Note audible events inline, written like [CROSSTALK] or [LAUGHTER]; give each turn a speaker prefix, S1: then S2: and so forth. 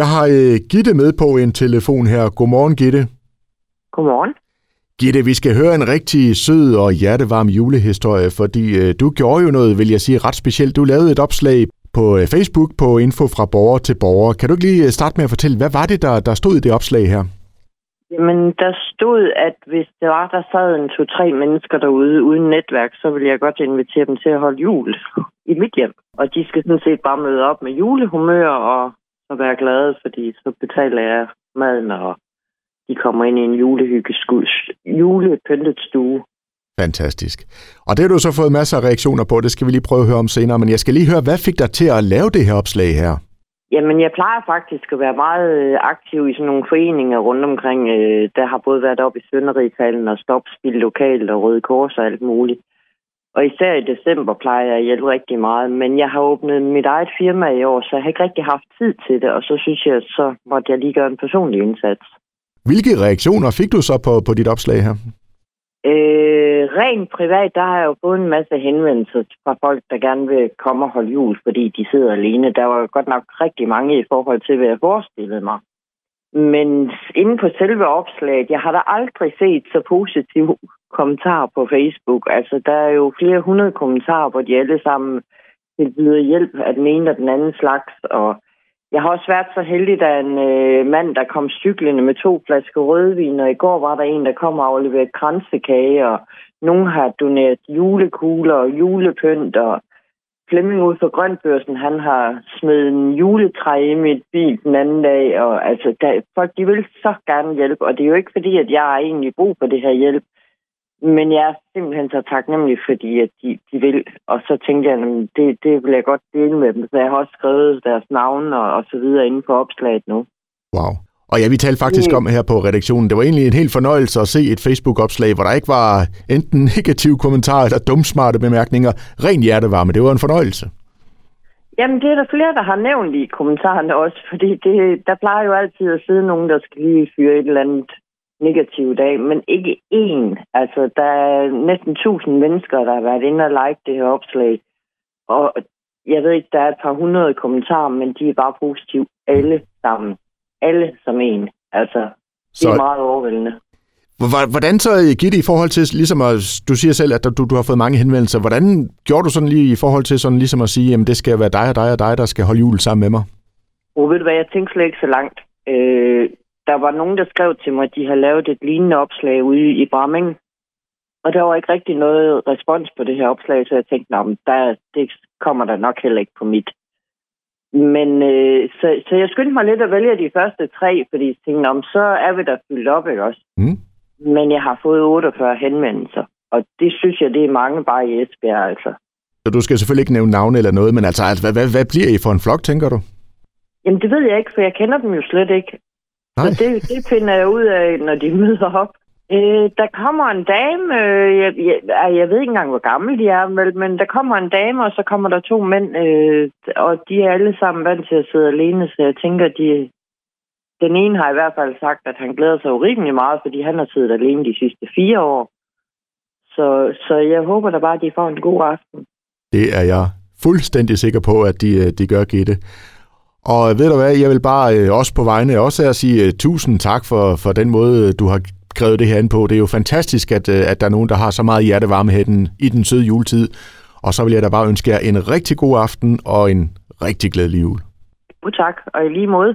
S1: Jeg har øh, Gitte med på en telefon her. Godmorgen, Gitte.
S2: Godmorgen.
S1: Gitte, vi skal høre en rigtig sød og hjertevarm julehistorie, fordi øh, du gjorde jo noget, vil jeg sige, ret specielt. Du lavede et opslag på øh, Facebook på Info fra borger til borger. Kan du ikke lige øh, starte med at fortælle, hvad var det, der, der stod i det opslag her?
S2: Jamen, der stod, at hvis det var, der sad en to-tre mennesker derude uden netværk, så ville jeg godt invitere dem til at holde jul i mit hjem. Og de skal sådan set bare møde op med julehumør og, og være glade, fordi så betaler jeg maden, og de kommer ind i en julepyntet stue.
S1: Fantastisk. Og det har du så fået masser af reaktioner på, det skal vi lige prøve at høre om senere, men jeg skal lige høre, hvad fik dig til at lave det her opslag her?
S2: Jamen, jeg plejer faktisk at være meget øh, aktiv i sådan nogle foreninger rundt omkring. Øh, der har både været op i Sønderigtalen og Stopspil lokalt og Røde Kors og alt muligt. Og især i december plejer jeg at hjælpe rigtig meget. Men jeg har åbnet mit eget firma i år, så jeg har ikke rigtig haft tid til det. Og så synes jeg, så måtte jeg lige gøre en personlig indsats.
S1: Hvilke reaktioner fik du så på, på dit opslag her?
S2: Øh, rent privat, der har jeg jo fået en masse henvendelser fra folk, der gerne vil komme og holde jul, fordi de sidder alene. Der var godt nok rigtig mange i forhold til, hvad jeg forestillede mig. Men inde på selve opslaget, jeg har da aldrig set så positive kommentarer på Facebook. Altså, der er jo flere hundrede kommentarer, hvor de alle sammen tilbyder hjælp af den ene og den anden slags, og jeg har også været så heldig, da en øh, mand, der kom cyklende med to flasker rødvin, og i går var der en, der kom og afleverede kransekage, og nogen har doneret julekugler og julepynt, og Flemming ud for Grønbørsen, han har smidt en juletræ i mit bil den anden dag, og altså, der, folk de vil så gerne hjælpe, og det er jo ikke fordi, at jeg har egentlig brug for det her hjælp, men jeg er simpelthen så taknemmelig, fordi at de, de vil. Og så tænkte jeg, at det, det vil jeg godt dele med dem. Så jeg har også skrevet deres navn og, og så videre inde på opslaget nu.
S1: Wow. Og ja, vi talte faktisk om her på redaktionen, det var egentlig en helt fornøjelse at se et Facebook-opslag, hvor der ikke var enten [LAUGHS] negative kommentarer eller dumsmarte bemærkninger. Ren hjertevarme, det var en fornøjelse.
S2: Jamen, det er der flere, der har nævnt i kommentarerne også, fordi det, der plejer jo altid at sidde nogen, der skal lige fyre et eller andet negativ dag, men ikke én. Altså, der er næsten tusind mennesker, der har været inde og like det her opslag. Og jeg ved ikke, der er et par hundrede kommentarer, men de er bare positive alle sammen. Alle som en. Altså, det så... er meget overvældende.
S1: Hvordan så, Gitte, i forhold til, ligesom at, du siger selv, at du, du har fået mange henvendelser, hvordan gjorde du sådan lige i forhold til sådan ligesom at sige, at det skal være dig og dig og dig, der skal holde jul sammen med mig?
S2: Og ved du hvad, jeg tænkte slet ikke så langt. Øh, der var nogen, der skrev til mig, at de har lavet et lignende opslag ude i Bramming. Og der var ikke rigtig noget respons på det her opslag, så jeg tænkte, at der, det kommer der nok heller ikke på mit. Men øh, så, så jeg skyndte mig lidt at vælge de første tre, fordi jeg tænkte, om så er vi der fyldt op, ikke også? Mm. Men jeg har fået 48 henvendelser, og det synes jeg, det er mange bare i Esbjerg, altså.
S1: Så du skal selvfølgelig ikke nævne navne eller noget, men altså, altså hvad, hvad, hvad bliver I for en flok, tænker du?
S2: Jamen, det ved jeg ikke, for jeg kender dem jo slet ikke. Nej. Så det, det finder jeg ud af, når de møder op. Øh, der kommer en dame, øh, jeg, jeg, jeg ved ikke engang, hvor gammel de er, vel, men der kommer en dame, og så kommer der to mænd, øh, og de er alle sammen vant til at sidde alene, så jeg tænker, de, den ene har i hvert fald sagt, at han glæder sig urimelig meget, fordi han har siddet alene de sidste fire år. Så, så jeg håber da bare, at de får en god aften.
S1: Det er jeg fuldstændig sikker på, at de, øh, de gør, Gitte. Og ved du hvad, jeg vil bare øh, også på vegne også at sige øh, tusind tak for, for den måde, øh, du har skrevet det her ind på. Det er jo fantastisk, at, øh, at der er nogen, der har så meget hjertevarmeheden i den søde juletid. Og så vil jeg da bare ønske jer en rigtig god aften og en rigtig glædelig jul.
S2: Jo, tak, og i lige måde.